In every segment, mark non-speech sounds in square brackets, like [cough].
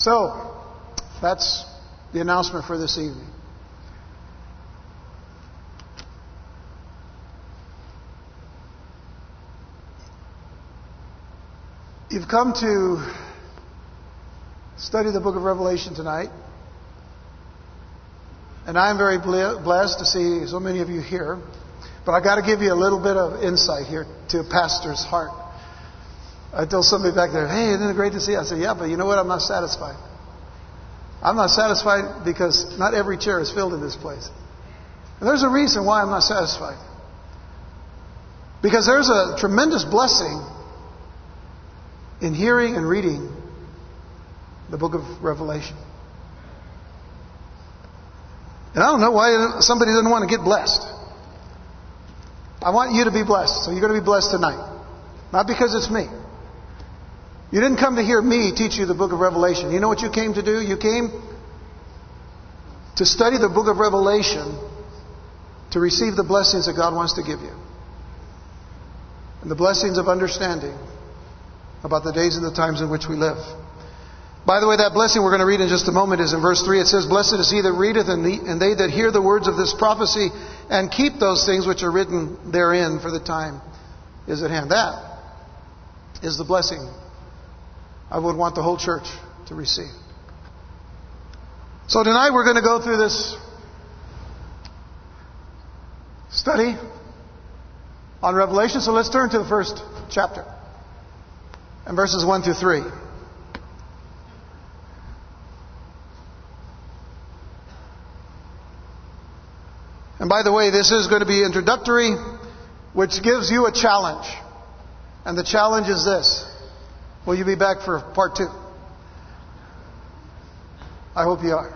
So, that's the announcement for this evening. You've come to study the book of Revelation tonight. And I'm very blessed to see so many of you here. But I've got to give you a little bit of insight here to a pastor's heart. I told somebody back there, hey, isn't it great to see you? I said, yeah, but you know what? I'm not satisfied. I'm not satisfied because not every chair is filled in this place. And there's a reason why I'm not satisfied. Because there's a tremendous blessing in hearing and reading the book of Revelation. And I don't know why somebody doesn't want to get blessed. I want you to be blessed, so you're going to be blessed tonight. Not because it's me. You didn't come to hear me teach you the book of Revelation. You know what you came to do? You came to study the book of Revelation to receive the blessings that God wants to give you. And the blessings of understanding about the days and the times in which we live. By the way, that blessing we're going to read in just a moment is in verse 3. It says, Blessed is he that readeth, and, the, and they that hear the words of this prophecy, and keep those things which are written therein, for the time is at hand. That is the blessing I would want the whole church to receive. So tonight we're going to go through this study on Revelation. So let's turn to the first chapter and verses 1 through 3. And by the way, this is going to be introductory, which gives you a challenge. And the challenge is this Will you be back for part two? I hope you are.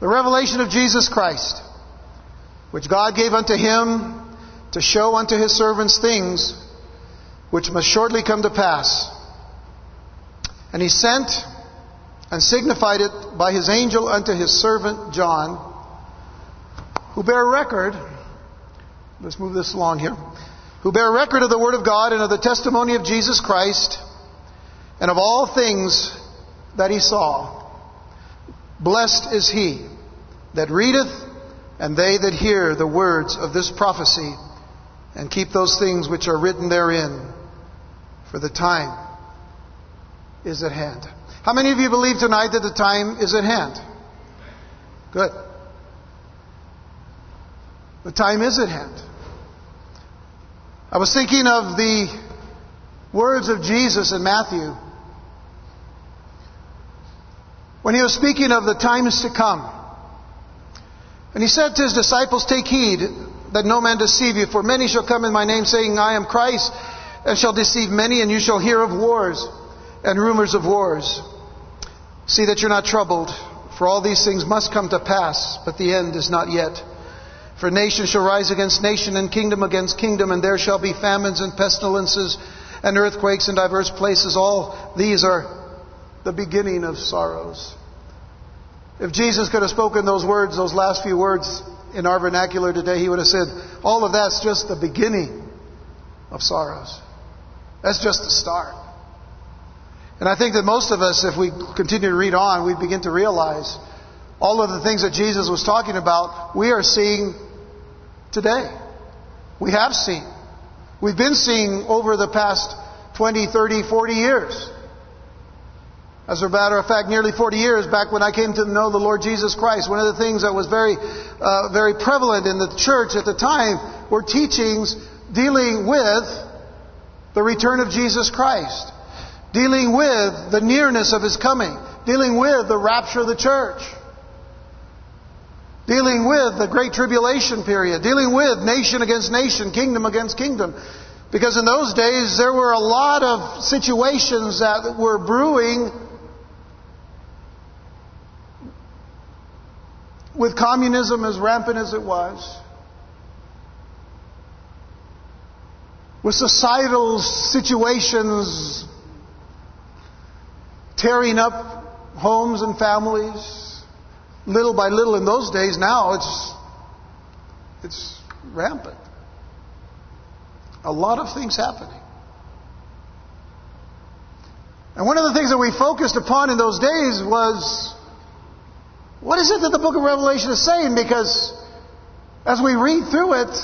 The revelation of Jesus Christ, which God gave unto him to show unto his servants things which must shortly come to pass. And he sent and signified it by his angel unto his servant John, who bear record. Let's move this along here. Who bear record of the word of God and of the testimony of Jesus Christ and of all things that he saw. Blessed is he that readeth, and they that hear the words of this prophecy, and keep those things which are written therein, for the time is at hand. How many of you believe tonight that the time is at hand? Good. The time is at hand. I was thinking of the words of Jesus in Matthew when he was speaking of the times to come. And he said to his disciples, Take heed that no man deceive you, for many shall come in my name, saying, I am Christ, and shall deceive many, and you shall hear of wars and rumors of wars. See that you're not troubled, for all these things must come to pass, but the end is not yet. For nation shall rise against nation, and kingdom against kingdom, and there shall be famines and pestilences and earthquakes in diverse places. All these are the beginning of sorrows. If Jesus could have spoken those words, those last few words in our vernacular today, he would have said, All of that's just the beginning of sorrows. That's just the start. And I think that most of us, if we continue to read on, we begin to realize all of the things that Jesus was talking about, we are seeing today. We have seen. We've been seeing over the past 20, 30, 40 years. As a matter of fact, nearly 40 years back when I came to know the Lord Jesus Christ, one of the things that was very, uh, very prevalent in the church at the time were teachings dealing with the return of Jesus Christ, dealing with the nearness of His coming, dealing with the rapture of the church, dealing with the great tribulation period, dealing with nation against nation, kingdom against kingdom. Because in those days there were a lot of situations that were brewing with communism as rampant as it was, with societal situations tearing up homes and families little by little in those days now it's it's rampant. A lot of things happening. And one of the things that we focused upon in those days was what is it that the book of Revelation is saying? Because as we read through it,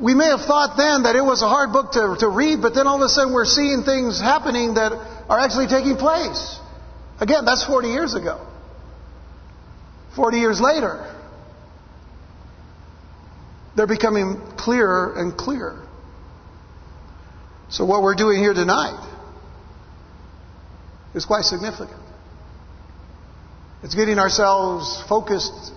we may have thought then that it was a hard book to, to read, but then all of a sudden we're seeing things happening that are actually taking place. Again, that's 40 years ago. 40 years later, they're becoming clearer and clearer. So, what we're doing here tonight is quite significant. It's getting ourselves focused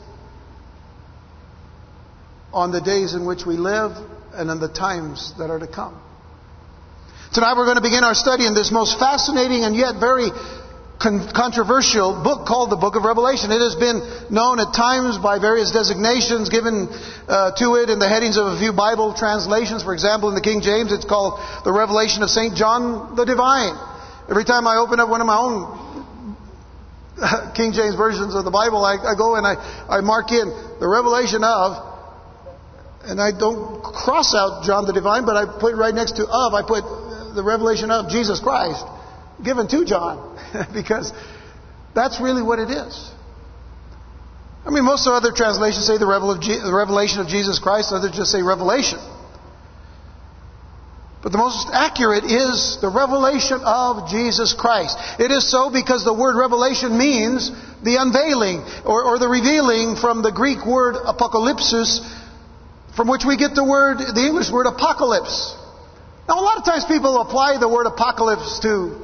on the days in which we live and on the times that are to come. Tonight we're going to begin our study in this most fascinating and yet very con- controversial book called the Book of Revelation. It has been known at times by various designations given uh, to it in the headings of a few Bible translations. For example, in the King James, it's called the Revelation of St. John the Divine. Every time I open up one of my own [laughs] King James versions of the Bible, I, I go and I, I mark in the revelation of and I don't cross out John the Divine, but I put right next to of, I put the revelation of Jesus Christ given to John, [laughs] because that's really what it is. I mean, most other translations say the, revelation of Jesus Christ, others just say revelation. But the most accurate is the revelation of Jesus Christ. It is so because the word revelation means the unveiling or, or the revealing from the Greek word apocalypsis, from which we get the word, the English word apocalypse. Now, a lot of times people apply the word apocalypse to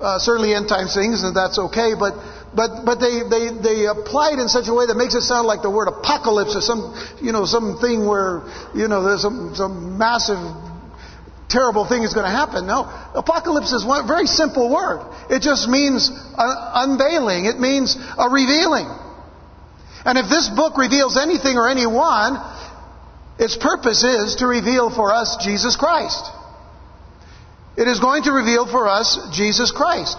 uh, certainly end time things, and that's okay, but but but they, they they apply it in such a way that makes it sound like the word apocalypse or some you know something where you know there's some some massive terrible thing is going to happen. No, apocalypse is one very simple word. It just means uh, unveiling. It means a revealing. And if this book reveals anything or anyone, its purpose is to reveal for us Jesus Christ. It is going to reveal for us Jesus Christ.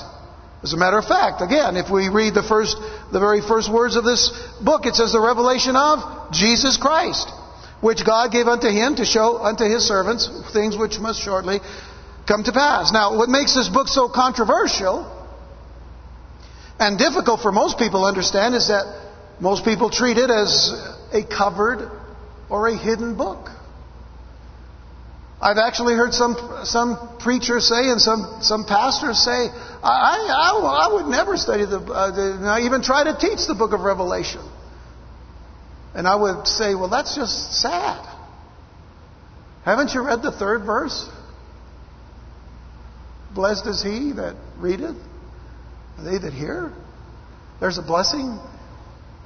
As a matter of fact, again, if we read the first, the very first words of this book, it says the revelation of Jesus Christ, which God gave unto him to show unto his servants things which must shortly come to pass. Now, what makes this book so controversial and difficult for most people to understand is that most people treat it as a covered or a hidden book. I've actually heard some some preachers say and some some pastors say, I, I, I would never study the, uh, the, even try to teach the book of Revelation. And I would say, well, that's just sad. Haven't you read the third verse? Blessed is he that readeth, they that hear. There's a blessing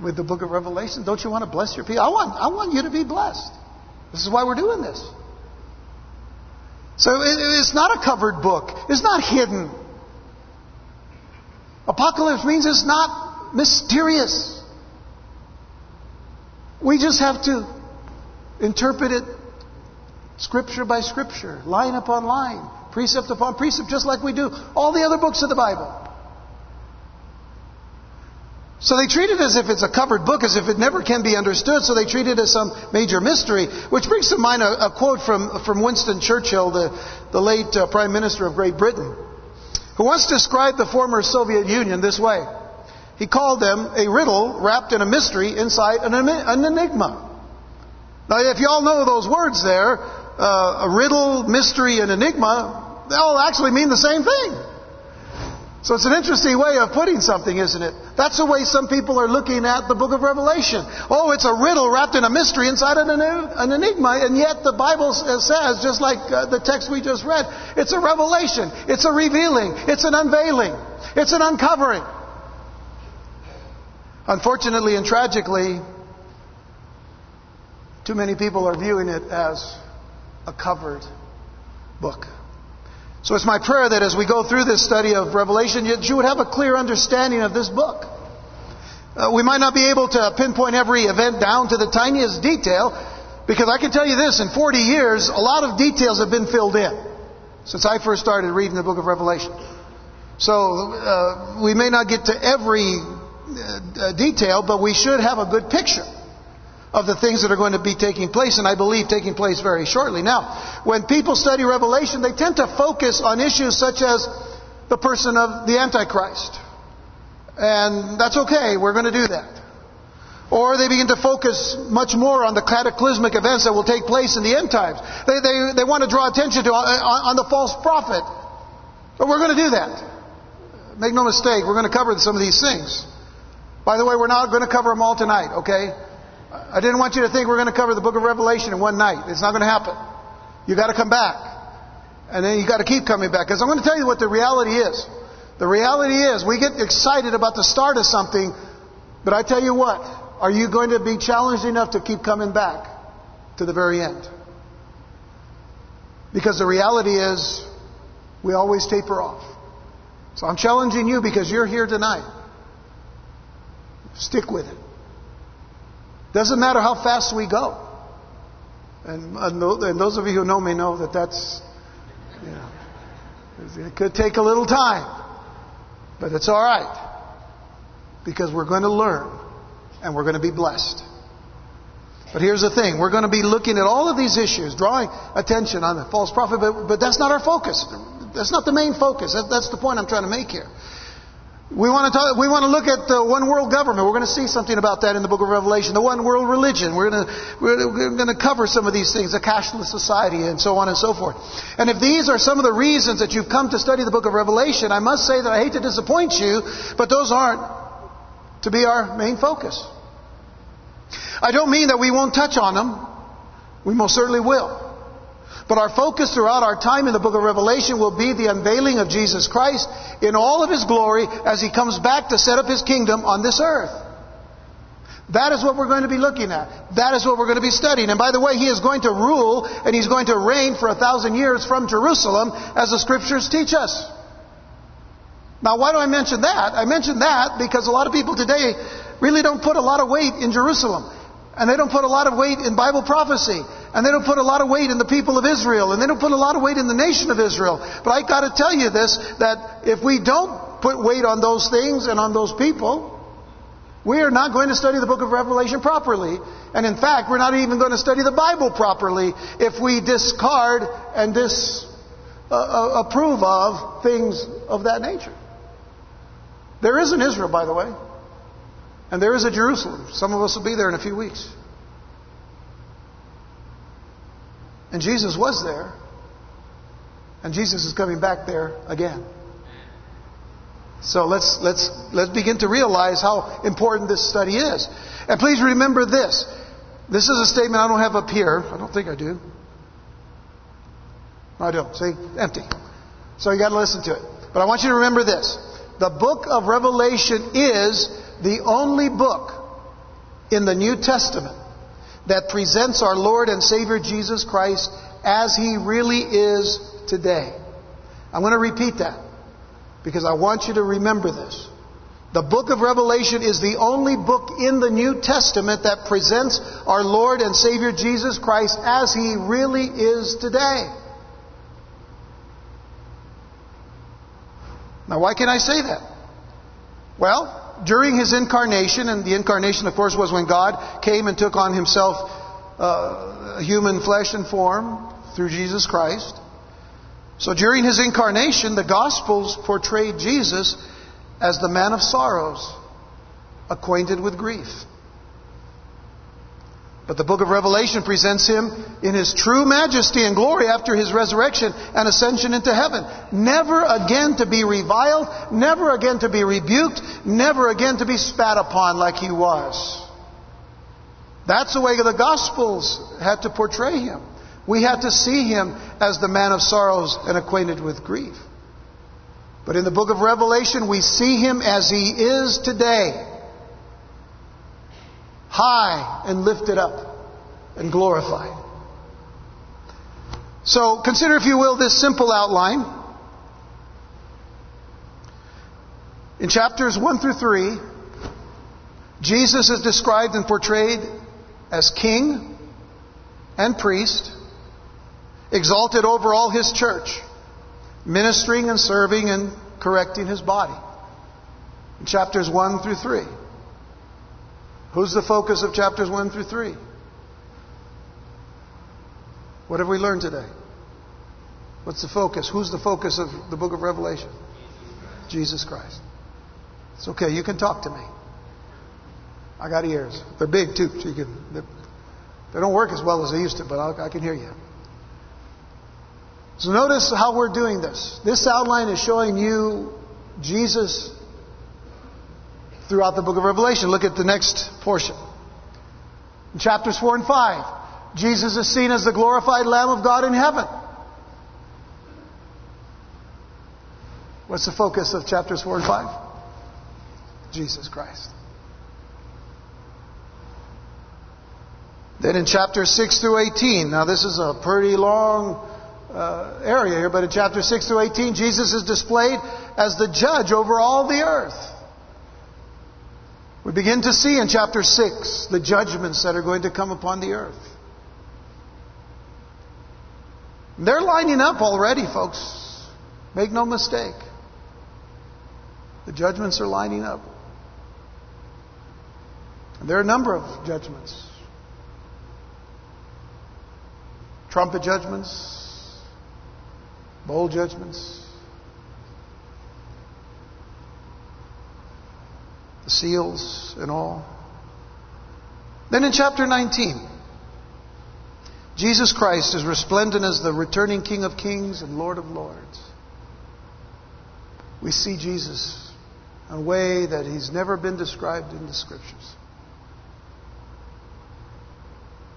with the book of Revelation. Don't you want to bless your people? I want, I want you to be blessed. This is why we're doing this. So it's not a covered book. It's not hidden. Apocalypse means it's not mysterious. We just have to interpret it scripture by scripture, line upon line, precept upon precept, just like we do all the other books of the Bible. So they treat it as if it's a covered book, as if it never can be understood, so they treat it as some major mystery. Which brings to mind a, a quote from, from Winston Churchill, the, the late uh, Prime Minister of Great Britain, who once described the former Soviet Union this way. He called them a riddle wrapped in a mystery inside an, enigma. Now, if you all know those words there, uh, a riddle, mystery, and enigma, they all actually mean the same thing. So it's an interesting way of putting something, isn't it? That's the way some people are looking at the book of Revelation. Oh, it's a riddle wrapped in a mystery inside an, enigma, and yet the Bible says, just like uh, the text we just read, it's a revelation, it's a revealing, it's an unveiling, it's an uncovering. Unfortunately and tragically, too many people are viewing it as a covered book. So it's my prayer that as we go through this study of Revelation, that you would have a clear understanding of this book. Uh, we might not be able to pinpoint every event down to the tiniest detail, because I can tell you this, in 40 years, a lot of details have been filled in since I first started reading the book of Revelation. So uh, we may not get to every uh, detail, but we should have a good picture of the things that are going to be taking place, and I believe taking place very shortly. Now, when people study Revelation, they tend to focus on issues such as the person of the Antichrist. And that's okay, we're going to do that. Or they begin to focus much more on the cataclysmic events that will take place in the end times. They, they, they want to draw attention to on, on the false prophet. But we're going to do that. Make no mistake, we're going to cover some of these things. By the way, we're not going to cover them all tonight, okay? I didn't want you to think we're going to cover the book of Revelation in one night. It's not going to happen. You've got to come back. And then you've got to keep coming back. Because I'm going to tell you what the reality is. The reality is we get excited about the start of something, but I tell you what, are you going to be challenged enough to keep coming back to the very end? Because the reality is we always taper off. So I'm challenging you because you're here tonight. Stick with it. Doesn't matter how fast we go. And, and those of you who know me know that that's, you know, it could take a little time. But it's all right. Because we're going to learn and we're going to be blessed. But here's the thing we're going to be looking at all of these issues, drawing attention on the false prophet, but, but that's not our focus. That's not the main focus. That, that's the point I'm trying to make here. We want to talk, we want to look at the one world government. We're going to see something about that in the book of Revelation. The one world religion. We're going to, we're going to cover some of these things, the cashless society and so on and so forth. And if these are some of the reasons that you've come to study the book of Revelation, I must say that I hate to disappoint you, but those aren't to be our main focus. I don't mean that we won't touch on them. We most certainly will. But our focus throughout our time in the book of Revelation will be the unveiling of Jesus Christ in all of his glory as he comes back to set up his kingdom on this earth. That is what we're going to be looking at. That is what we're going to be studying. And by the way, he is going to rule and he's going to reign for a thousand years from Jerusalem as the scriptures teach us. Now, why do I mention that? I mention that because a lot of people today really don't put a lot of weight in Jerusalem. And they don't put a lot of weight in Bible prophecy. And they don't put a lot of weight in the people of Israel. And they don't put a lot of weight in the nation of Israel. But I got to tell you this that if we don't put weight on those things and on those people, we are not going to study the book of Revelation properly. And in fact, we're not even going to study the Bible properly if we discard and disapprove uh, uh of things of that nature. There is an Israel, by the way. And there is a Jerusalem. Some of us will be there in a few weeks. And Jesus was there. And Jesus is coming back there again. So let's, let's, let's begin to realize how important this study is. And please remember this. This is a statement I don't have up here. I don't think I do. I don't. See? Empty. So you got to listen to it. But I want you to remember this. The book of Revelation is the only book in the New Testament that presents our Lord and Savior Jesus Christ as He really is today. I'm going to repeat that because I want you to remember this. The book of Revelation is the only book in the New Testament that presents our Lord and Savior Jesus Christ as He really is today. Now, why can I say that? Well, during his incarnation, and the incarnation, of course, was when God came and took on himself uh, human flesh and form through Jesus Christ. So during his incarnation, the Gospels portrayed Jesus as the man of sorrows, acquainted with grief. But the book of Revelation presents him in his true majesty and glory after his resurrection and ascension into heaven. Never again to be reviled, never again to be rebuked, never again to be spat upon like he was. That's the way the Gospels had to portray him. We had to see him as the man of sorrows and acquainted with grief. But in the book of Revelation, we see him as he is today high and lifted up and glorified. So consider, if you will, this simple outline. In chapters 1 through 3, Jesus is described and portrayed as king and priest, exalted over all his church, ministering and serving and correcting his body. In chapters 1 through 3. Who's the focus of chapters 1 through 3? What have we learned today? What's the focus? Who's the focus of the book of Revelation? Jesus Christ. It's okay. You can talk to me. I got ears. They're big too, so you can. They don't work as well as they used to, but I, I can hear you. So notice how we're doing this. This outline is showing you Jesus throughout the book of Revelation. Look at the next portion. In chapters 4 and 5, Jesus is seen as the glorified Lamb of God in heaven. What's the focus of chapters 4 and 5? Jesus Christ. Then in chapter 6 through 18, now this is a pretty long uh, area here, but in chapter 6 through 18, Jesus is displayed as the judge over all the earth. We begin to see in chapter 6 the judgments that are going to come upon the earth. They're lining up already, folks. Make no mistake. The judgments are lining up. There are a number of judgments trumpet judgments, bowl judgments, seals and all. Then in chapter 19, Jesus Christ is resplendent as the returning King of Kings and Lord of Lords. We see Jesus in a way that he's never been described in the scriptures.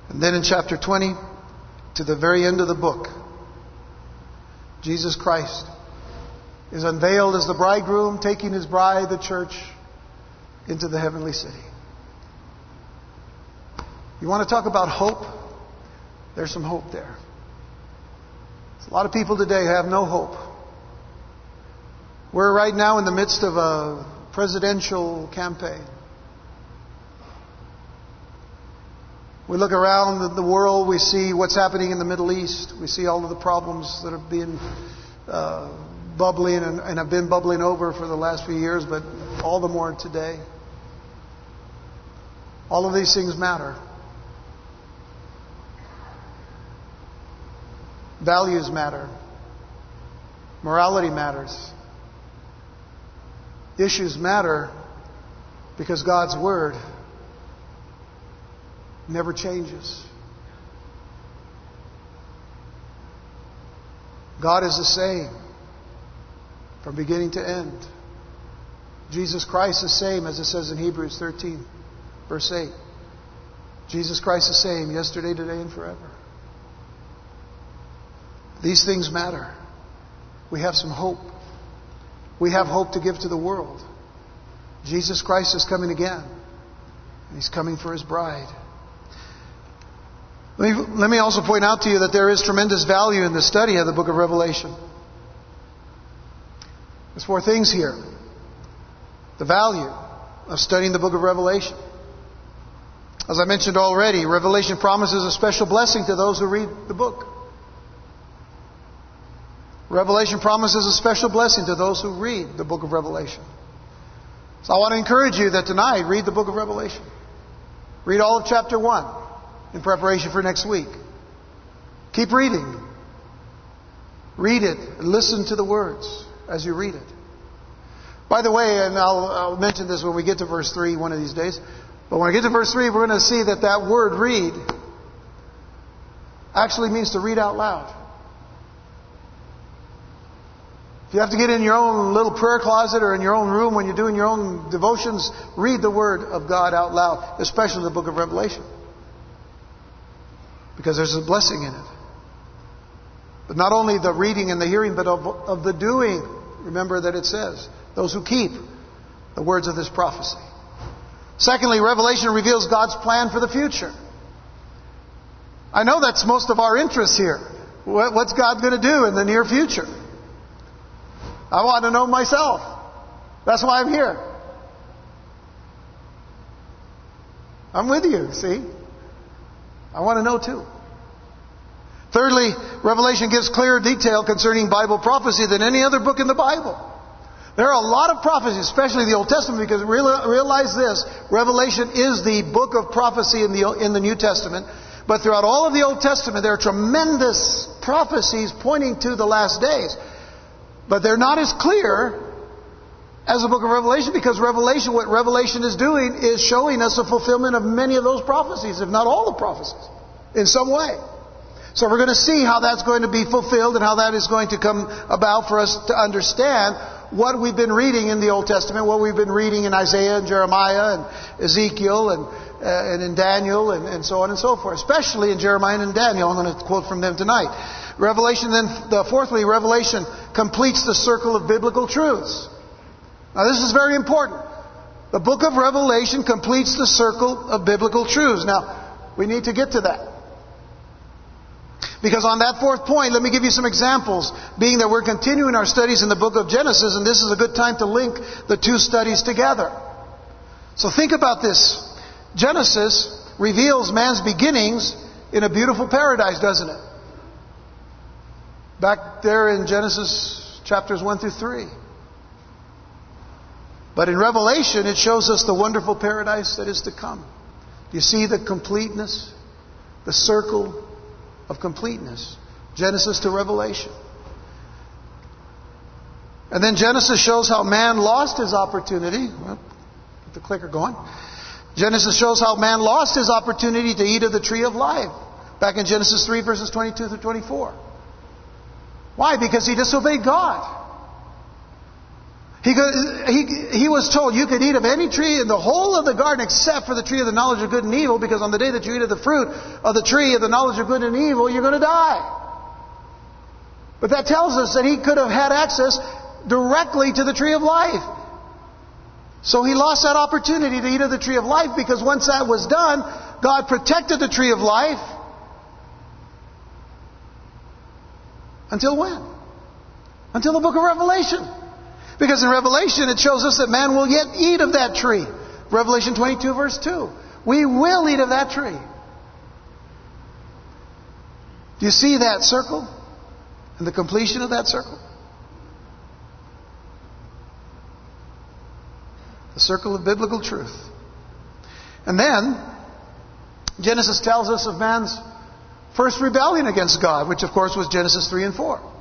And then in chapter 20, to the very end of the book, Jesus Christ is unveiled as the bridegroom taking his bride, the church, into the heavenly city. You want to talk about hope? There's some hope there. A lot of people today have no hope. We're right now in the midst of a presidential campaign. We look around the world, we see what's happening in the Middle East. We see all of the problems that have been uh, bubbling and, and have been bubbling over for the last few years, but all the more today. All of these things matter. Values matter. Morality matters. Issues matter because God's Word never changes. God is the same from beginning to end. Jesus Christ is the same as it says in Hebrews 13, verse 8. Jesus Christ is the same yesterday, today, and forever. These things matter. We have some hope. We have hope to give to the world. Jesus Christ is coming again. He's coming for his bride. Let me, let me also point out to you that there is tremendous value in the study of the book of Revelation. There's four things here. The value of studying the book of Revelation. As I mentioned already, Revelation promises a special blessing to those who read the book. Revelation promises a special blessing to those who read the book of Revelation. So I want to encourage you that tonight, read the book of Revelation. Read all of chapter 1 in preparation for next week. Keep reading. Read it and listen to the words as you read it. By the way, and I'll, I'll, mention this when we get to verse 3 one of these days, but when I get to verse 3, we're going to see that that word read actually means to read out loud. If you have to get in your own little prayer closet or in your own room when you're doing your own devotions, read the Word of God out loud, especially the book of Revelation because there's a blessing in it. But not only the reading and the hearing, but of, of the doing. Remember that it says, those who keep the words of this prophecy. Secondly, Revelation reveals God's plan for the future. I know that's most of our interest here. What's God going to do in the near future? I want to know myself. That's why I'm here. I'm with you, see? I want to know too. Thirdly, Revelation gives clearer detail concerning Bible prophecy than any other book in the Bible. There are a lot of prophecies, especially the Old Testament, because realize this Revelation is the book of prophecy in the, in the New Testament. But throughout all of the Old Testament, there are tremendous prophecies pointing to the last days. But they're not as clear as the book of Revelation because Revelation, what Revelation is doing is showing us the fulfillment of many of those prophecies, if not all the prophecies, in some way. So we're going to see how that's going to be fulfilled and how that is going to come about for us to understand what we've been reading in the Old Testament, what we've been reading in Isaiah and Jeremiah and Ezekiel and, uh, and in Daniel and, and so on and so forth, especially in Jeremiah and in Daniel. I'm going to quote from them tonight. Revelation then, the fourthly, Revelation completes the circle of biblical truths. Now this is very important. The book of Revelation completes the circle of biblical truths. Now, we need to get to that. Because on that fourth point, let me give you some examples, being that we're continuing our studies in the book of Genesis, and this is a good time to link the two studies together. So think about this. Genesis reveals man's beginnings in a beautiful paradise, doesn't it? Back there in Genesis chapters 1 through 3. But in Revelation, it shows us the wonderful paradise that is to come. Do you see the completeness? The circle of completeness. Genesis to Revelation. And then Genesis shows how man lost his opportunity. Well, get the clicker going. Genesis shows how man lost his opportunity to eat of the tree of life. Back in Genesis 3, verses 22 through 24. Why? Because he disobeyed God. He, he, he was told you could eat of any tree in the whole of the garden except for the tree of the knowledge of good and evil, because on the day that you eat of the fruit of the tree of the knowledge of good and evil, you're going to die. But that tells us that he could have had access directly to the tree of life. So he lost that opportunity to eat of the tree of life because once that was done, God protected the tree of life. Until when? Until the book of Revelation. Because in Revelation it shows us that man will yet eat of that tree. Revelation 22 verse 2. We will eat of that tree. Do you see that circle? And the completion of that circle? The circle of biblical truth. And then, Genesis tells us of man's first rebellion against God, which of course was Genesis 3 and 4.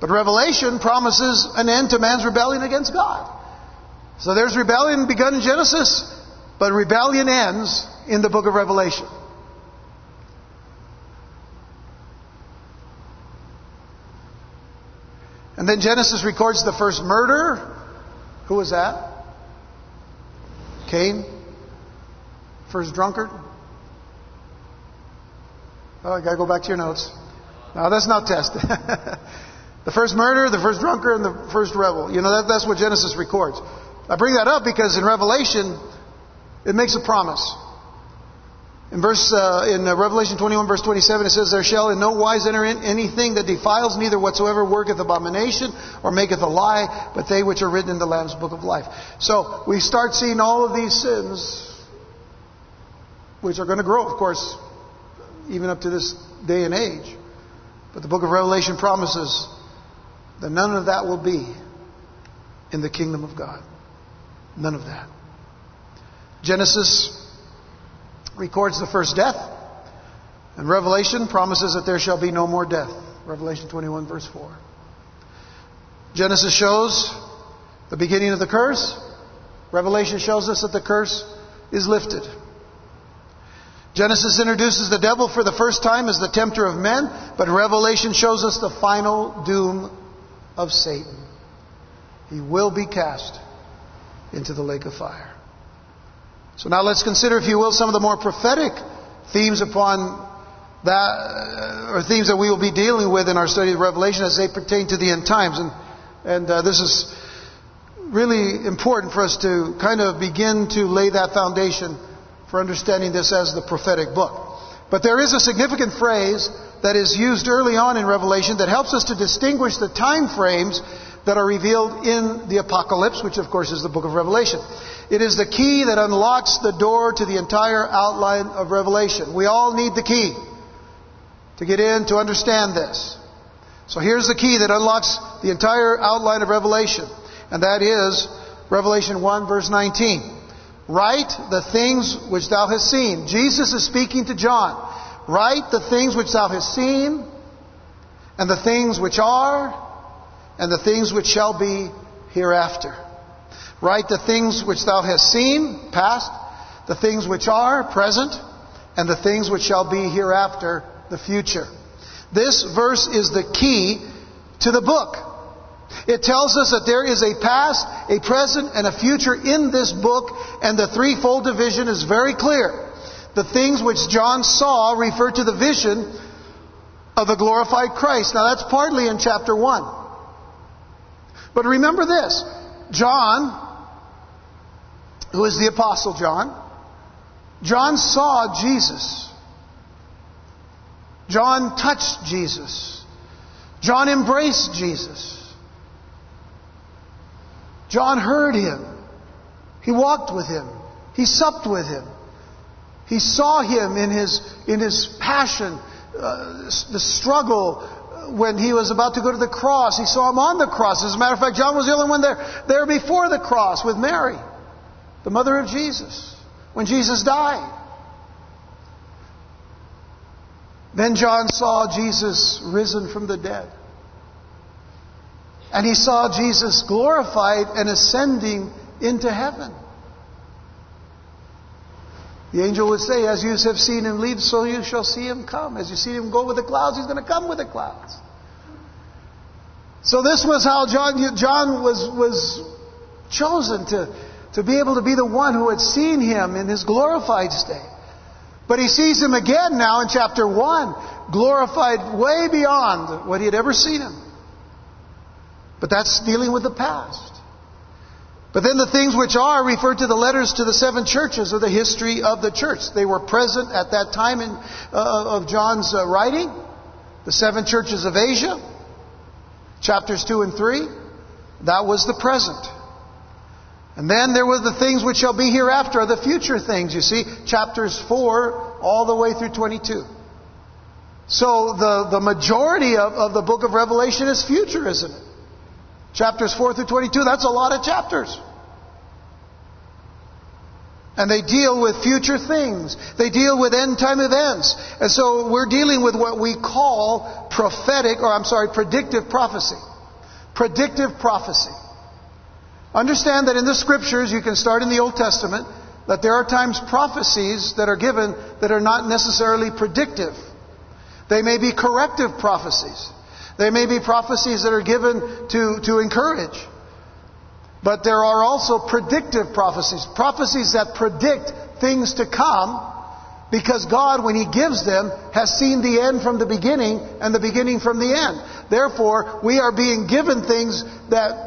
But Revelation promises an end to man's rebellion against God. So there's rebellion begun in Genesis, but rebellion ends in the book of Revelation. And then Genesis records the first murder. Who was that? Cain? First drunkard? Oh, I gotta go back to your notes. No, that's not test. [laughs] The first murderer, the first drunkard, and the first rebel. You know, that, that's what Genesis records. I bring that up because in Revelation, it makes a promise. In verse uh, in uh, Revelation 21, verse 27, it says, "There shall in no wise enter in anything that defiles, neither whatsoever worketh abomination or maketh a lie, but they which are written in the Lamb's book of life." So we start seeing all of these sins, which are going to grow, of course, even up to this day and age. But the book of Revelation promises that none of that will be in the kingdom of God. None of that. Genesis records the first death, and Revelation promises that there shall be no more death. Revelation 21, verse 4. Genesis shows the beginning of the curse. Revelation shows us that the curse is lifted. Genesis introduces the devil for the first time as the tempter of men, but Revelation shows us the final doom of Satan. He will be cast into the lake of fire. So now let's consider, if you will, some of the more prophetic themes upon that, uh, or themes that we will be dealing with in our study of Revelation as they pertain to the end times. And, and uh, this is really important for us to kind of begin to lay that foundation for understanding this as the prophetic book. But there is a significant phrase that is used early on in Revelation that helps us to distinguish the time frames that are revealed in the Apocalypse, which of course is the book of Revelation. It is the key that unlocks the door to the entire outline of Revelation. We all need the key to get in to understand this. So here's the key that unlocks the entire outline of Revelation, and that is Revelation 1 verse 19. Write the things which thou hast seen. Jesus is speaking to John. Write the things which thou hast seen, and the things which are, and the things which shall be hereafter. Write the things which thou hast seen, past, the things which are, present, and the things which shall be hereafter, the future. This verse is the key to the book. It tells us that there is a past, a present, and a future in this book, and the threefold division is very clear. The things which John saw refer to the vision of the glorified Christ. Now that's partly in chapter 1. But remember this John, who is the Apostle John, John saw Jesus. John touched Jesus. John embraced Jesus. John heard him. He walked with him. He supped with him. He saw him in his, in his passion, uh, the struggle when he was about to go to the cross. He saw him on the cross. As a matter of fact, John was the only one there, there before the cross with Mary, the mother of Jesus, when Jesus died. Then John saw Jesus risen from the dead. And he saw Jesus glorified and ascending into heaven. The angel would say, As you have seen him leave, so you shall see him come. As you see him go with the clouds, he's going to come with the clouds. So this was how John, John was, was chosen to, to be able to be the one who had seen him in his glorified state. But he sees him again now in chapter 1, glorified way beyond what he had ever seen him. But that's dealing with the past. But then the things which are refer to the letters to the seven churches or the history of the church. They were present at that time in, uh, of John's uh, writing. The seven churches of Asia, chapters 2 and 3. That was the present. And then there were the things which shall be hereafter, are the future things, you see, chapters 4 all the way through 22. So the, the majority of, of the book of Revelation is future, isn't it? Chapters 4 through 22, that's a lot of chapters. And they deal with future things. They deal with end time events. And so we're dealing with what we call prophetic, or I'm sorry, predictive prophecy. Predictive prophecy. Understand that in the scriptures, you can start in the Old Testament, that there are times prophecies that are given that are not necessarily predictive. They may be corrective prophecies. They may be prophecies that are given to, to encourage. But there are also predictive prophecies, prophecies that predict things to come because God, when He gives them, has seen the end from the beginning and the beginning from the end. Therefore, we are being given things that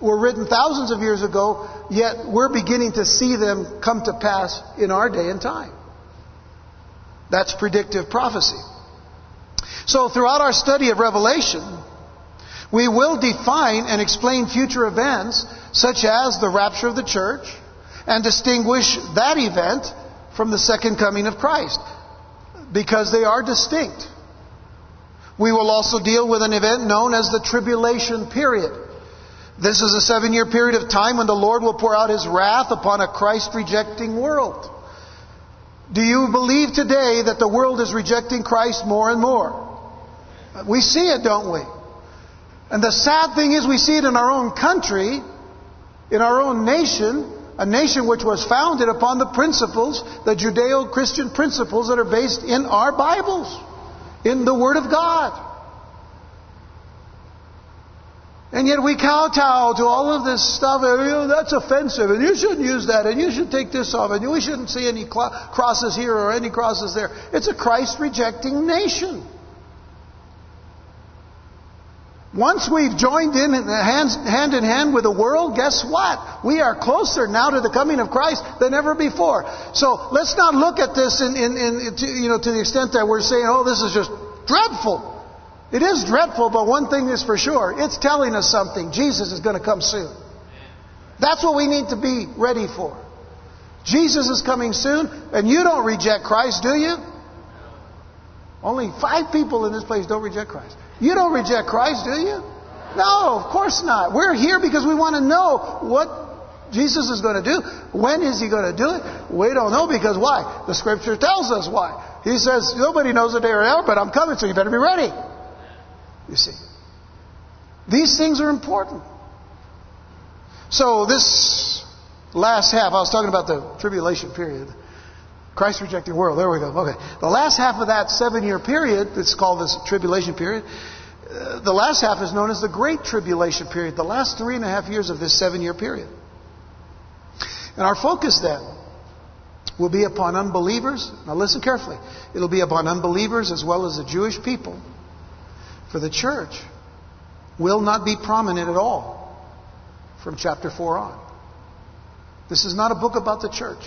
were written thousands of years ago, yet we're beginning to see them come to pass in our day and time. That's predictive prophecy. So, throughout our study of Revelation, we will define and explain future events such as the rapture of the church and distinguish that event from the second coming of Christ because they are distinct. We will also deal with an event known as the tribulation period. This is a seven year period of time when the Lord will pour out his wrath upon a Christ rejecting world. Do you believe today that the world is rejecting Christ more and more? We see it, don't we? And the sad thing is, we see it in our own country, in our own nation, a nation which was founded upon the principles, the Judeo Christian principles that are based in our Bibles, in the Word of God. And yet we kowtow to all of this stuff. You know, that's offensive, and you shouldn't use that, and you should take this off, and we shouldn't see any crosses here or any crosses there. It's a Christ rejecting nation. Once we've joined in hand in hand with the world, guess what? We are closer now to the coming of Christ than ever before. So let's not look at this in, in, in to, you know, to the extent that we're saying, oh, this is just dreadful. It is dreadful, but one thing is for sure. It's telling us something. Jesus is going to come soon. That's what we need to be ready for. Jesus is coming soon, and you don't reject Christ, do you? Only five people in this place don't reject Christ. You don't reject Christ, do you? No, of course not. We're here because we want to know what Jesus is going to do. When is he going to do it? We don't know because why? The scripture tells us why. He says, nobody knows the day or hour, but I'm coming, so you better be ready. You see. These things are important. So this last half, I was talking about the tribulation period. Christ rejecting world. There we go. Okay. The last half of that seven year period, it's called this tribulation period, uh, the last half is known as the Great Tribulation period, the last three and a half years of this seven year period. And our focus then will be upon unbelievers. Now listen carefully. It'll be upon unbelievers as well as the Jewish people. For the church will not be prominent at all from chapter 4 on. This is not a book about the church.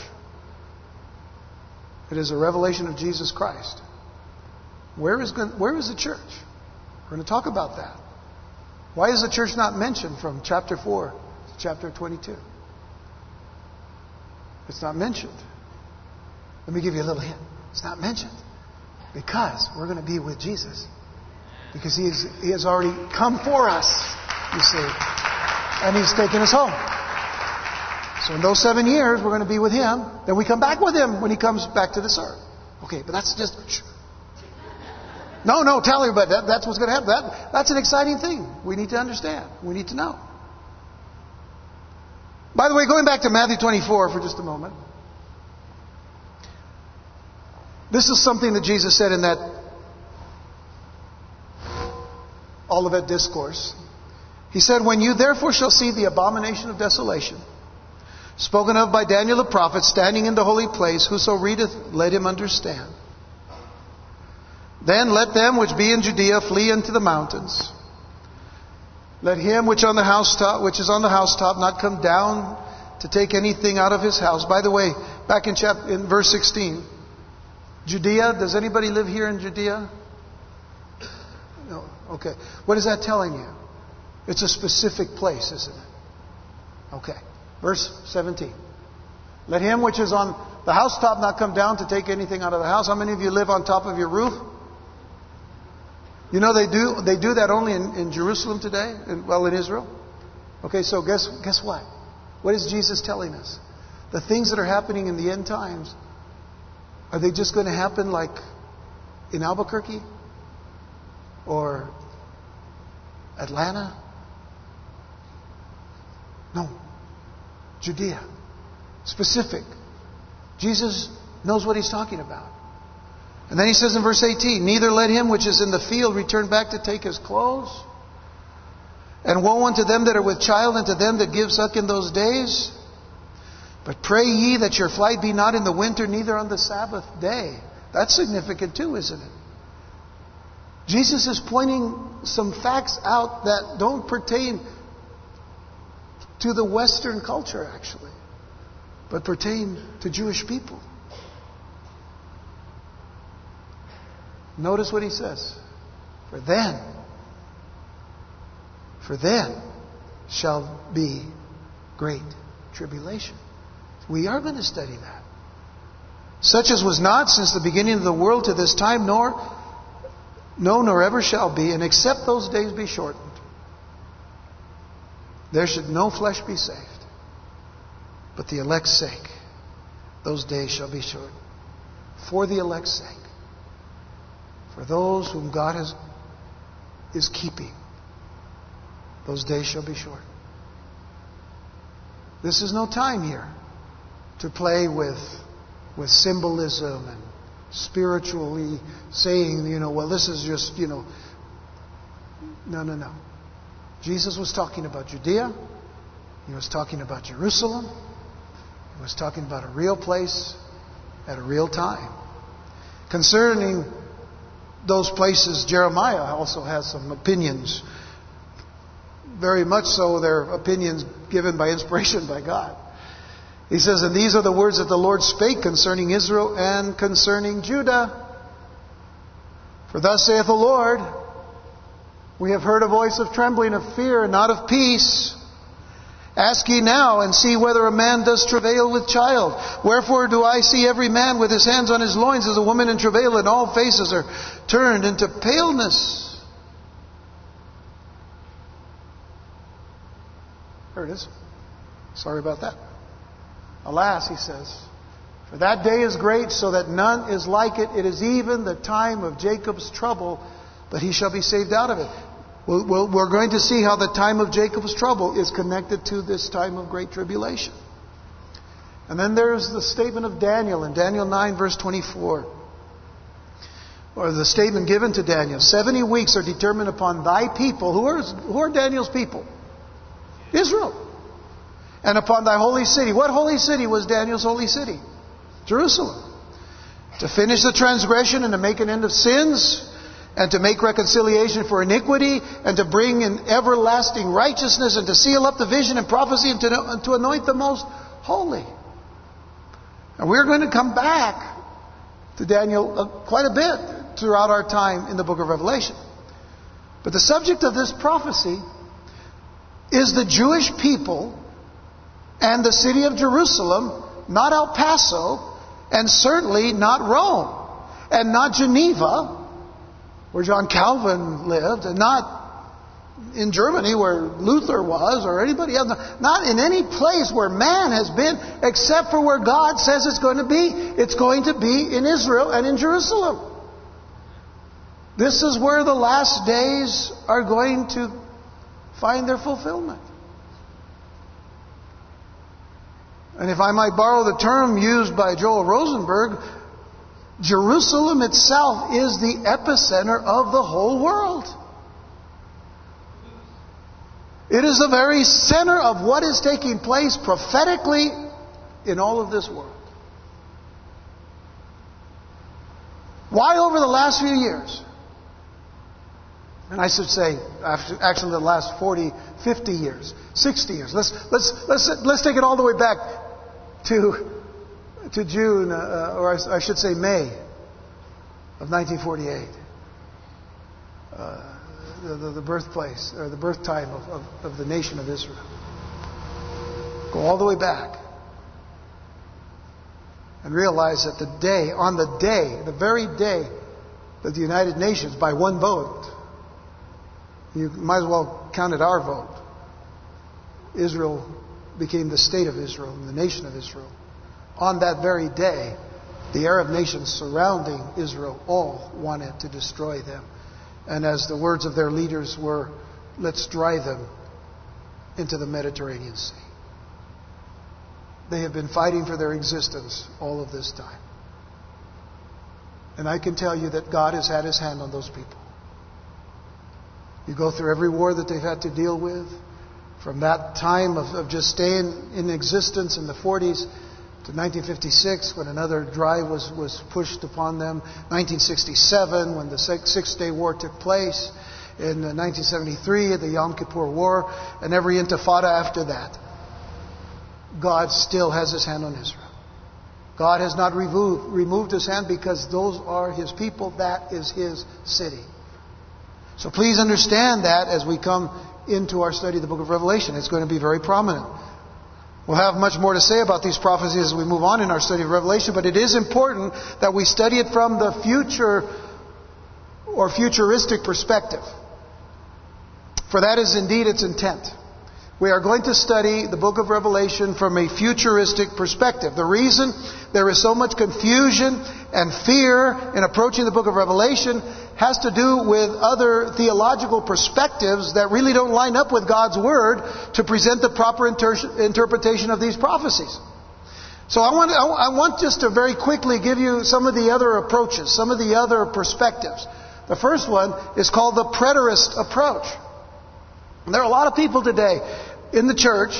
It is a revelation of Jesus Christ. Where is, where is the church? We're going to talk about that. Why is the church not mentioned from chapter 4 to chapter 22? It's not mentioned. Let me give you a little hint. It's not mentioned because we're going to be with Jesus. Because he, is, he has already come for us, you see. And he's taken us home. So in those seven years, we're going to be with him. Then we come back with him when he comes back to this earth. Okay, but that's just. Shh. No, no, tell everybody that, that's what's going to happen. That, that's an exciting thing. We need to understand. We need to know. By the way, going back to Matthew 24 for just a moment. This is something that Jesus said in that Olivet discourse. He said, When you therefore shall see the abomination of desolation, spoken of by Daniel the prophet, standing in the holy place, whoso readeth, let him understand. Then let them which be in Judea flee into the mountains. Let him which on the housetop, which is on the housetop, not come down to take anything out of his house. By the way, back in chapter in verse 16, Judea. Does anybody live here in Judea? No. Okay. What is that telling you? It's a specific place, isn't it? Okay. Verse 17. Let him which is on the housetop not come down to take anything out of the house. How many of you live on top of your roof? You know they do they do that only in, in Jerusalem today, in, well in Israel. Okay, so guess guess what? What is Jesus telling us? The things that are happening in the end times, are they just going to happen like in Albuquerque? Or Atlanta? No. Judea. Specific. Jesus knows what he's talking about. And then he says in verse 18, Neither let him which is in the field return back to take his clothes. And woe unto them that are with child, and to them that give suck in those days. But pray ye that your flight be not in the winter, neither on the Sabbath day. That's significant too, isn't it? Jesus is pointing some facts out that don't pertain to the Western culture, actually, but pertain to Jewish people. Notice what he says. For then, for then shall be great tribulation. We are going to study that. Such as was not since the beginning of the world to this time, nor no, nor ever shall be, and except those days be shortened, there should no flesh be saved. But the elect's sake, those days shall be short. For the elect's sake. For those whom God has, is keeping, those days shall be short. This is no time here to play with, with symbolism and spiritually saying, you know, well, this is just, you know. No, no, no. Jesus was talking about Judea. He was talking about Jerusalem. He was talking about a real place at a real time. Concerning those places, Jeremiah also has some opinions. Very much so, they're opinions given by inspiration by God. He says, And these are the words that the Lord spake concerning Israel and concerning Judah. For thus saith the Lord, We have heard a voice of trembling, of fear, not of peace. Ask ye now and see whether a man does travail with child. Wherefore do I see every man with his hands on his loins as a woman in travail, and all faces are turned into paleness. There it is. Sorry about that. Alas, he says, for that day is great, so that none is like it. It is even the time of Jacob's trouble, but he shall be saved out of it. We're going to see how the time of Jacob's trouble is connected to this time of great tribulation. And then there's the statement of Daniel in Daniel 9, verse 24. Or the statement given to Daniel 70 weeks are determined upon thy people. Who are, who are Daniel's people? Israel. And upon thy holy city. What holy city was Daniel's holy city? Jerusalem. To finish the transgression and to make an end of sins and to make reconciliation for iniquity, and to bring in everlasting righteousness, and to seal up the vision and prophecy, and to, and to anoint the most holy. And we're going to come back to Daniel uh, quite a bit throughout our time in the book of Revelation. But the subject of this prophecy is the Jewish people and the city of Jerusalem, not El Paso, and certainly not Rome, and not Geneva, where John Calvin lived, and not in Germany where Luther was or anybody else. Not in any place where man has been except for where God says it's going to be. It's going to be in Israel and in Jerusalem. This is where the last days are going to find their fulfillment. And if I might borrow the term used by Joel Rosenberg, Jerusalem itself is the epicenter of the whole world. It is the very center of what is taking place prophetically in all of this world. Why over the last few years? And I should say, actually, the last 40, 50 years, 60 years. Let's, let's, let's, let's take it all the way back to, to June, uh, or I, I, should say May of 1948. Uh, the, the, the, birthplace, or the birth time of, of, of the nation of Israel. Go all the way back. And realize that the day, on the day, the very day that the United Nations, by one vote, you might as well count it our vote, Israel became the state of Israel and the nation of Israel. On that very day, the Arab nations surrounding Israel all wanted to destroy them. And as the words of their leaders were, let's drive them into the Mediterranean Sea. They have been fighting for their existence all of this time. And I can tell you that God has had his hand on those people. You go through every war that they've had to deal with, from that time of, of just staying in existence in the 40s to 1956 when another drive was, was pushed upon them, 1967 when the Six Day War took place, in 1973 the Yom Kippur War, and every intifada after that. God still has his hand on Israel. God has not removed, removed his hand because those are his people, that is his city. So please understand that as we come into our study of the book of Revelation. It's going to be very prominent. We'll have much more to say about these prophecies as we move on in our study of Revelation, but it is important that we study it from the future or futuristic perspective. For that is indeed its intent. We are going to study the book of Revelation from a futuristic perspective. The reason there is so much confusion and fear in approaching the book of Revelation has to do with other theological perspectives that really don't line up with God's Word to present the proper inter- interpretation of these prophecies. So I want, I want just to very quickly give you some of the other approaches, some of the other perspectives. The first one is called the preterist approach. There are a lot of people today in the church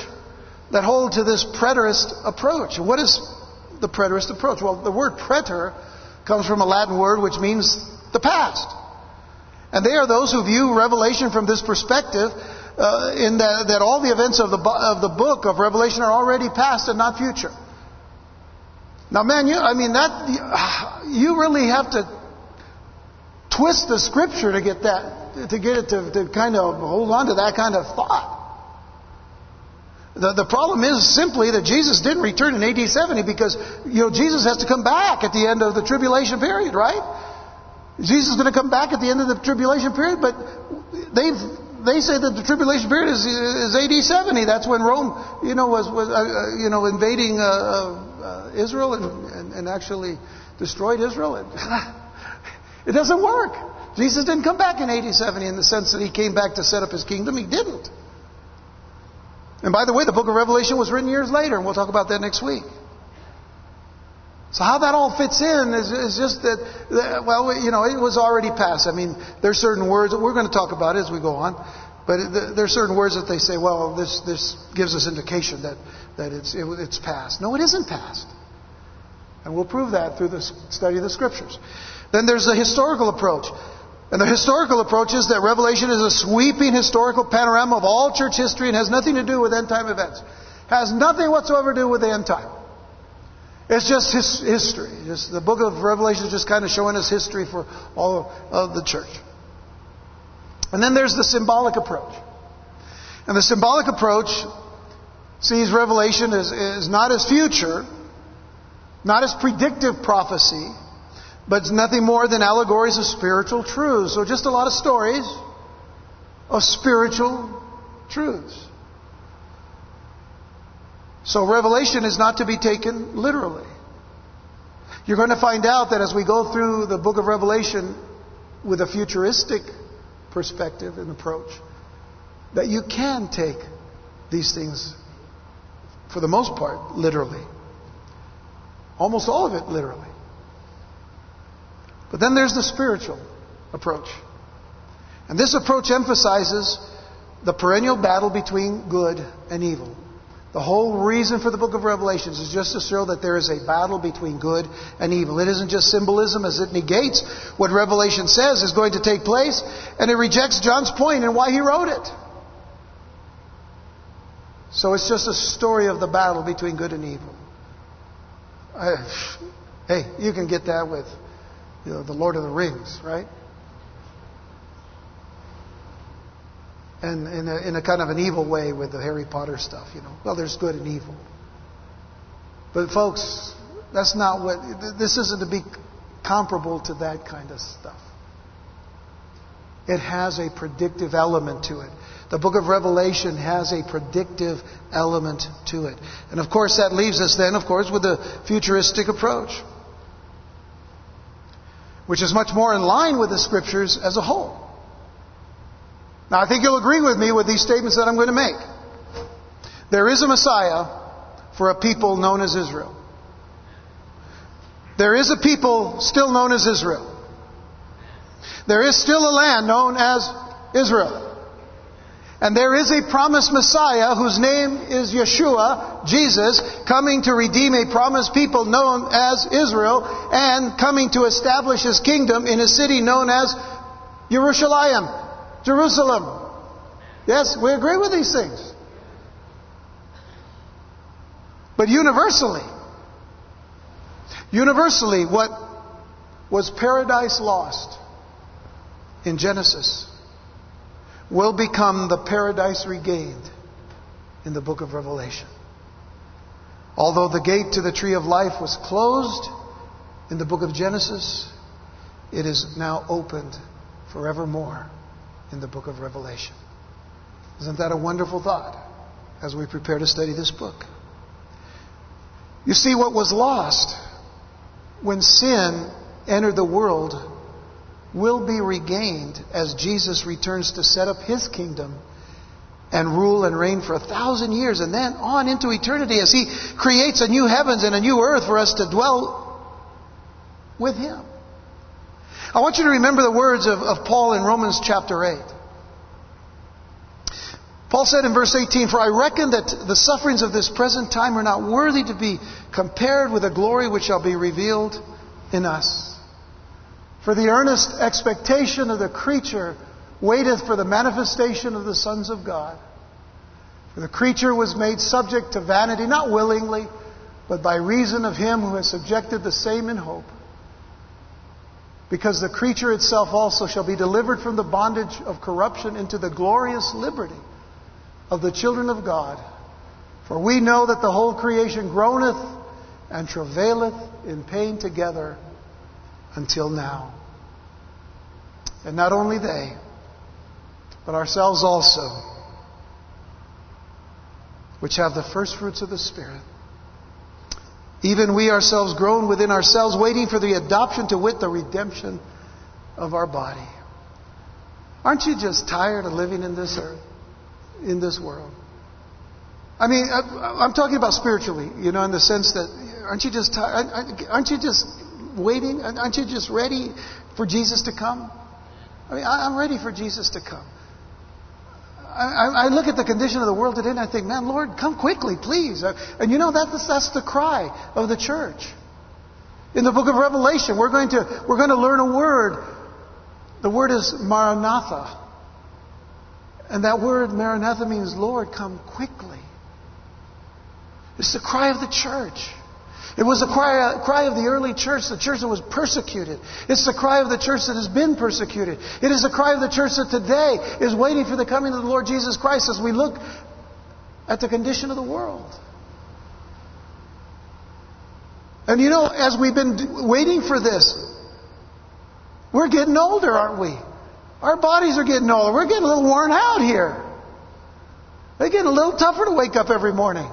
that hold to this preterist approach. What is the preterist approach? Well, the word preter comes from a Latin word which means the past. And they are those who view Revelation from this perspective, uh, in that, that all the events of the, of the book of Revelation are already past and not future. Now, man, you, I mean, that, you [sighs] really have to twist the scripture to get that, to get it to, to kind of hold on to that kind of thought. The, the problem is simply that Jesus didn't return in AD 70 because, you know, Jesus has to come back at the end of the tribulation period, right? Jesus is going to come back at the end of the tribulation period, but they've, they say that the tribulation period is, is AD 70. That's when Rome, you know, was, was uh, uh you know, invading uh, uh, Israel and, and, and, actually destroyed Israel. It, [laughs] it doesn't work. Jesus didn't come back in AD 70 in the sense that he came back to set up his kingdom. He didn't. And by the way, the book of Revelation was written years later, and we'll talk about that next week. So how that all fits in is, is just that, that, well, you know, it was already past. I mean, there's certain words that we're going to talk about as we go on, but there's certain words that they say, well, this, this gives us indication that, that it's, it, it's past. No, it isn't past. And we'll prove that through the study of the scriptures. Then there's the historical approach. And the historical approach is that Revelation is a sweeping historical panorama of all church history and has nothing to do with end time events. Has nothing whatsoever to do with the end time. It's just his, history. The book of Revelation is just kind of showing us history for all of the church. And then there's the symbolic approach. And the symbolic approach sees Revelation as, as not as future, not as predictive prophecy, but it's nothing more than allegories of spiritual truths. So just a lot of stories of spiritual truths. So Revelation is not to be taken literally. You're going to find out that as we go through the book of Revelation with a futuristic perspective and approach, that you can take these things, for the most part, literally. Almost all of it literally. But then there's the spiritual approach. And this approach emphasizes the perennial battle between good and evil. The whole reason for the book of Revelations is just to show that there is a battle between good and evil. It isn't just symbolism as it negates what Revelation says is going to take place, and it rejects John's point and why he wrote it. So it's just a story of the battle between good and evil. I, hey, you can get that with you know, the Lord of the Rings, right? and in a, in a kind of an evil way with the Harry Potter stuff, you know. Well, there's good and evil. But folks, that's not what, this isn't to be comparable to that kind of stuff. It has a predictive element to it. The book of Revelation has a predictive element to it. And of course, that leaves us then, of course, with the futuristic approach, which is much more in line with the scriptures as a whole. Now, I think you'll agree with me with these statements that I'm going to make. There is a Messiah for a people known as Israel. There is a people still known as Israel. There is still a land known as Israel. And there is a promised Messiah whose name is Yeshua, Jesus, coming to redeem a promised people known as Israel and coming to establish his kingdom in a city known as Jerusalem. Jerusalem. Yes, we agree with these things. But universally, universally, what was paradise lost in Genesis will become the paradise regained in the book of Revelation. Although the gate to the tree of life was closed in the book of Genesis, it is now opened forevermore in the book of Revelation. Isn't that a wonderful thought as we prepare to study this book? You see, what was lost when sin entered the world will be regained as Jesus returns to set up his kingdom and rule and reign for a thousand years and then on into eternity as he creates a new heavens and a new earth for us to dwell with him. I want you to remember the words of, of Paul in Romans chapter 8. Paul said in verse 18, For I reckon that the sufferings of this present time are not worthy to be compared with the glory which shall be revealed in us. For the earnest expectation of the creature waiteth for the manifestation of the sons of God. For the creature was made subject to vanity, not willingly, but by reason of him who has subjected the same in hope because the creature itself also shall be delivered from the bondage of corruption into the glorious liberty of the children of God. For we know that the whole creation groaneth and travaileth in pain together until now. And not only they, but ourselves also, which have the first fruits of the Spirit even we ourselves groan within ourselves, waiting for the adoption to wit the redemption of our body. Aren't you just tired of living in this earth, in this world? I mean, I'm talking about spiritually, you know, in the sense that aren't you just tired? Aren't you just waiting? Aren't you just ready for Jesus to come? I mean, I'm ready for Jesus to come. I, I, look at the condition of the world today and I think, man, Lord, come quickly, please. Uh, and you know, that's, that's the cry of the church. In the book of Revelation, we're going to, we're going to learn a word. The word is Maranatha. And that word, Maranatha, means, Lord, come quickly. It's the cry of the church. It was the cry, cry of the early church, the church that was persecuted. It's the cry of the church that has been persecuted. It is the cry of the church that today is waiting for the coming of the Lord Jesus Christ as we look at the condition of the world. And you know, as we've been waiting for this, we're getting older, aren't we? Our bodies are getting older. We're getting a little worn out here. They're getting a little tougher to wake up every morning.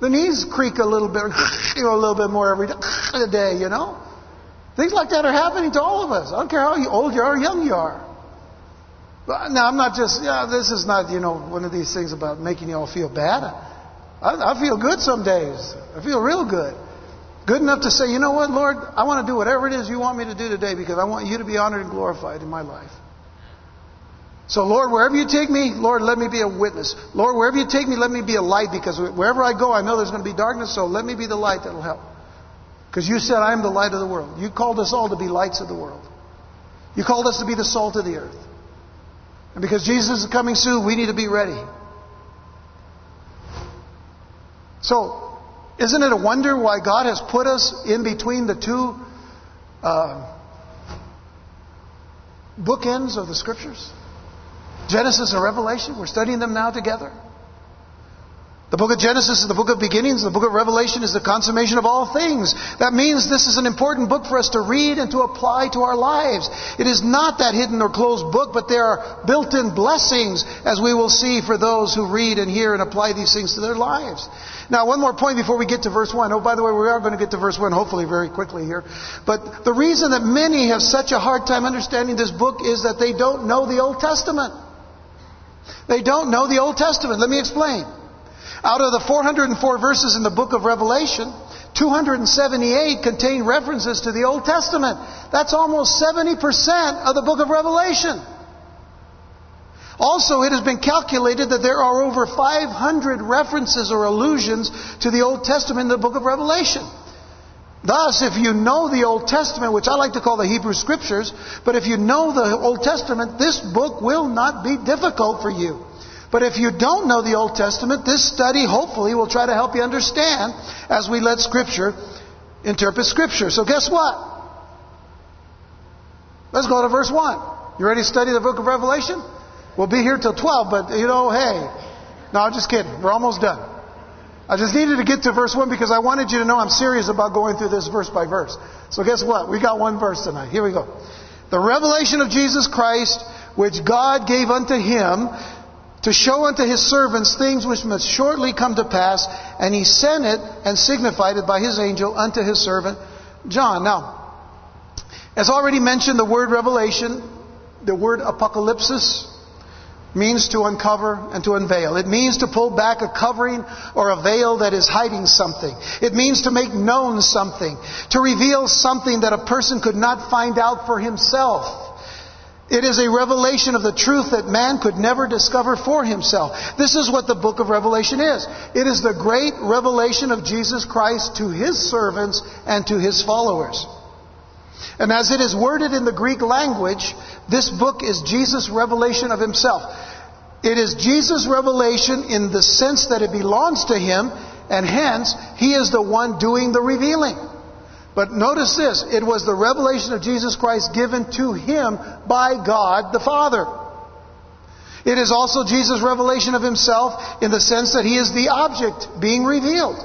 The knees creak a little bit, [laughs] you know, a little bit more every [laughs] day, you know. Things like that are happening to all of us. I don't care how old you are or young you are. Now, I'm not just, yeah, this is not, you know, one of these things about making you all feel bad. I, I feel good some days. I feel real good. Good enough to say, you know what, Lord, I want to do whatever it is you want me to do today because I want you to be honored and glorified in my life. So, Lord, wherever you take me, Lord, let me be a witness. Lord, wherever you take me, let me be a light because wherever I go, I know there's going to be darkness, so let me be the light that'll help. Because you said, I am the light of the world. You called us all to be lights of the world. You called us to be the salt of the earth. And because Jesus is coming soon, we need to be ready. So, isn't it a wonder why God has put us in between the two uh, bookends of the scriptures? Genesis and Revelation. We're studying them now together. The book of Genesis is the book of beginnings. The book of Revelation is the consummation of all things. That means this is an important book for us to read and to apply to our lives. It is not that hidden or closed book, but there are built-in blessings, as we will see, for those who read and hear and apply these things to their lives. Now, one more point before we get to verse 1. Oh, by the way, we are going to get to verse 1 hopefully very quickly here. But the reason that many have such a hard time understanding this book is that they don't know the Old Testament. They don't know the Old Testament. Let me explain. Out of the 404 verses in the book of Revelation, 278 contain references to the Old Testament. That's almost 70% of the book of Revelation. Also, it has been calculated that there are over 500 references or allusions to the Old Testament in the book of Revelation. Thus, if you know the Old Testament, which I like to call the Hebrew Scriptures, but if you know the Old Testament, this book will not be difficult for you. But if you don't know the Old Testament, this study hopefully will try to help you understand as we let Scripture interpret Scripture. So guess what? Let's go to verse 1. You ready to study the book of Revelation? We'll be here till 12, but you know, hey. No, I'm just kidding. We're almost done. I just needed to get to verse 1 because I wanted you to know I'm serious about going through this verse by verse. So guess what? We got one verse tonight. Here we go. The revelation of Jesus Christ, which God gave unto him to show unto his servants things which must shortly come to pass, and he sent it and signified it by his angel unto his servant John. Now, as already mentioned, the word revelation, the word apocalypsis, means to uncover and to unveil. It means to pull back a covering or a veil that is hiding something. It means to make known something, to reveal something that a person could not find out for himself. It is a revelation of the truth that man could never discover for himself. This is what the book of Revelation is. It is the great revelation of Jesus Christ to his servants and to his followers. And as it is worded in the Greek language, this book is Jesus' revelation of himself. It is Jesus' revelation in the sense that it belongs to him, and hence, he is the one doing the revealing. But notice this it was the revelation of Jesus Christ given to him by God the Father. It is also Jesus' revelation of himself in the sense that he is the object being revealed.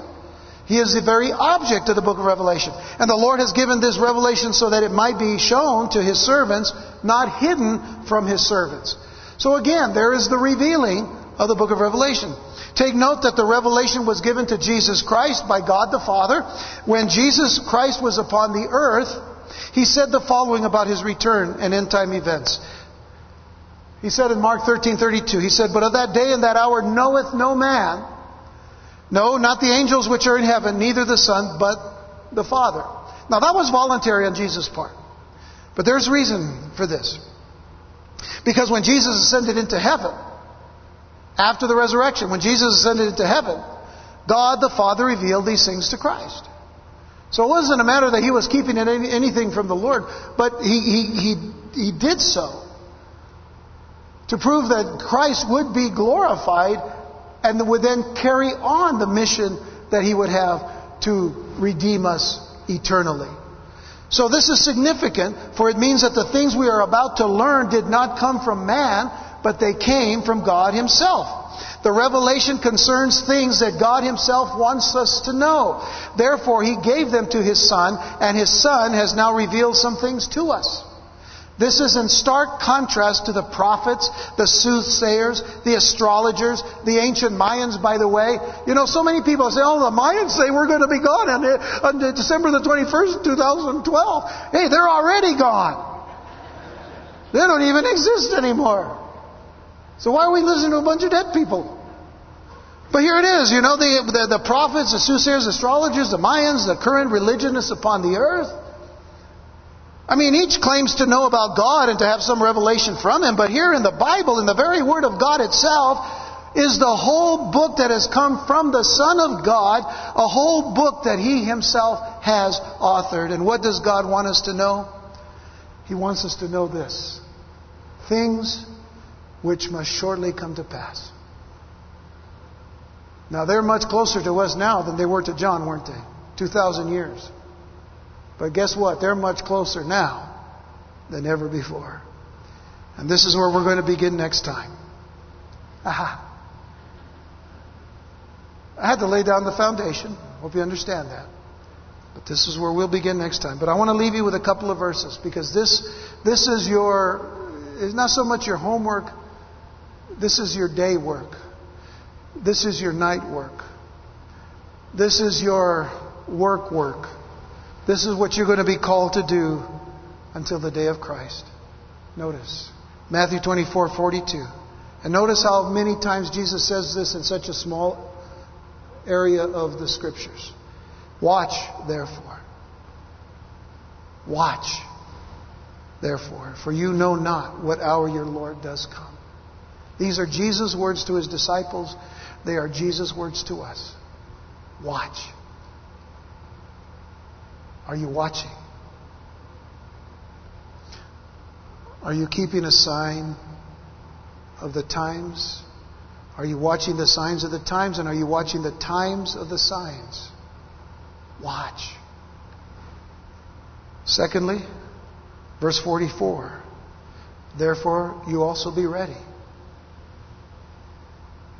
He is the very object of the book of Revelation. And the Lord has given this revelation so that it might be shown to His servants, not hidden from His servants. So again, there is the revealing of the book of Revelation. Take note that the revelation was given to Jesus Christ by God the Father. When Jesus Christ was upon the earth, He said the following about His return and end time events. He said in Mark 13:32, he said, "But of that day and that hour knoweth no man, no, not the angels which are in heaven, neither the Son, but the Father." Now that was voluntary on Jesus' part. But there's reason for this. Because when Jesus ascended into heaven, after the resurrection, when Jesus ascended into heaven, God the Father revealed these things to Christ. So it wasn't a matter that he was keeping anything from the Lord, but he, he, he, he did so to prove that Christ would be glorified and would then carry on the mission that he would have to redeem us eternally. So this is significant, for it means that the things we are about to learn did not come from man, but they came from God Himself. The revelation concerns things that God Himself wants us to know. Therefore, He gave them to His Son, and His Son has now revealed some things to us. This is in stark contrast to the prophets, the soothsayers, the astrologers, the ancient Mayans, by the way. You know, so many people say, oh, the Mayans say we're going to be gone on, on December the 21st, 2012. Hey, they're already gone. They don't even exist anymore. So why are we listening to a bunch of dead people? But here it is, you know, the, the, the prophets, the soothsayers, astrologers, the Mayans, the current religionists upon the earth. I mean, each claims to know about God and to have some revelation from Him, but here in the Bible, in the very Word of God itself, is the whole book that has come from the Son of God, a whole book that He Himself has authored. And what does God want us to know? He wants us to know this things which must shortly come to pass. Now, they're much closer to us now than they were to John, weren't they? 2,000 years. But guess what? They're much closer now than ever before. And this is where we're going to begin next time. Aha. I had to lay down the foundation. Hope you understand that. But this is where we'll begin next time. But I want to leave you with a couple of verses because this, this is your, it's not so much your homework, this is your day work. This is your night work. This is your work work. This is what you're going to be called to do until the day of Christ. Notice Matthew 24 42. And notice how many times Jesus says this in such a small area of the scriptures. Watch, therefore. Watch, therefore, for you know not what hour your Lord does come. These are Jesus' words to his disciples. They are Jesus' words to us. Watch. Are you watching? Are you keeping a sign of the times? Are you watching the signs of the times? And are you watching the times of the signs? Watch. Secondly, verse 44 Therefore, you also be ready.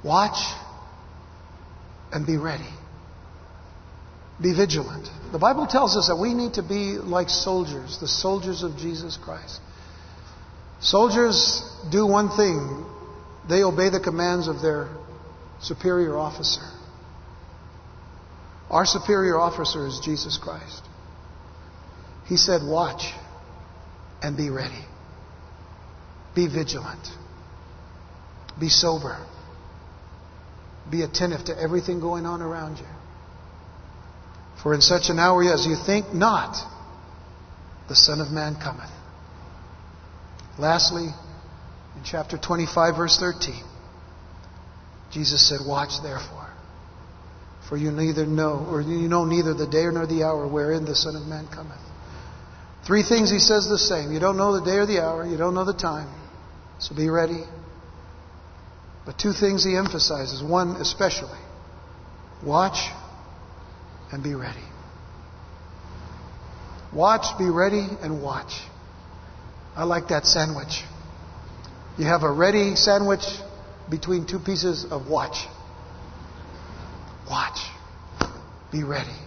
Watch and be ready. Be vigilant. The Bible tells us that we need to be like soldiers, the soldiers of Jesus Christ. Soldiers do one thing they obey the commands of their superior officer. Our superior officer is Jesus Christ. He said, Watch and be ready. Be vigilant. Be sober. Be attentive to everything going on around you. For in such an hour as you think not, the Son of Man cometh. Lastly, in chapter 25, verse 13, Jesus said, Watch therefore, for you neither know, or you know neither the day nor the hour wherein the Son of Man cometh. Three things he says the same. You don't know the day or the hour, you don't know the time, so be ready. But two things he emphasizes. One especially watch and be ready. Watch, be ready, and watch. I like that sandwich. You have a ready sandwich between two pieces of watch. Watch. Be ready.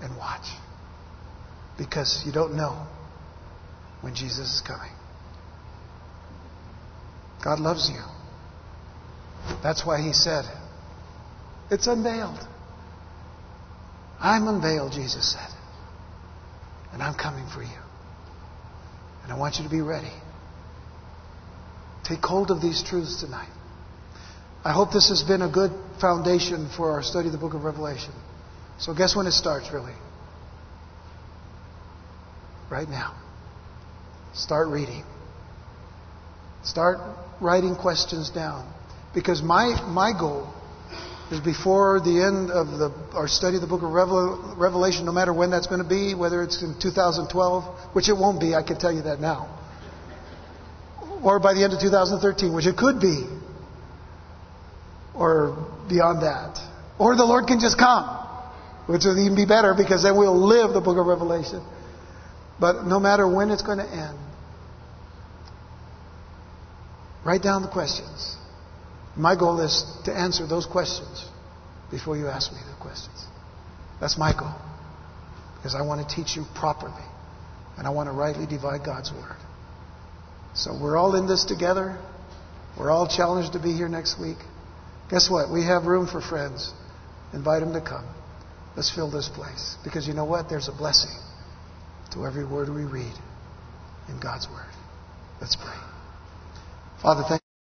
And watch. Because you don't know when Jesus is coming. God loves you. That's why He said, It's unveiled. I'm unveiled, Jesus said. And I'm coming for you. And I want you to be ready. Take hold of these truths tonight. I hope this has been a good foundation for our study of the book of Revelation. So, guess when it starts, really? Right now. Start reading. Start writing questions down. Because my, my goal is before the end of the, our study of the book of Revelation, no matter when that's going to be, whether it's in 2012, which it won't be, I can tell you that now, or by the end of 2013, which it could be, or beyond that. Or the Lord can just come, which would even be better because then we'll live the book of Revelation. But no matter when it's going to end, write down the questions. My goal is to answer those questions before you ask me the questions. That's my goal. Because I want to teach you properly. And I want to rightly divide God's Word. So we're all in this together. We're all challenged to be here next week. Guess what? We have room for friends. Invite them to come. Let's fill this place. Because you know what? There's a blessing to every word we read in God's Word. Let's pray. Father, thank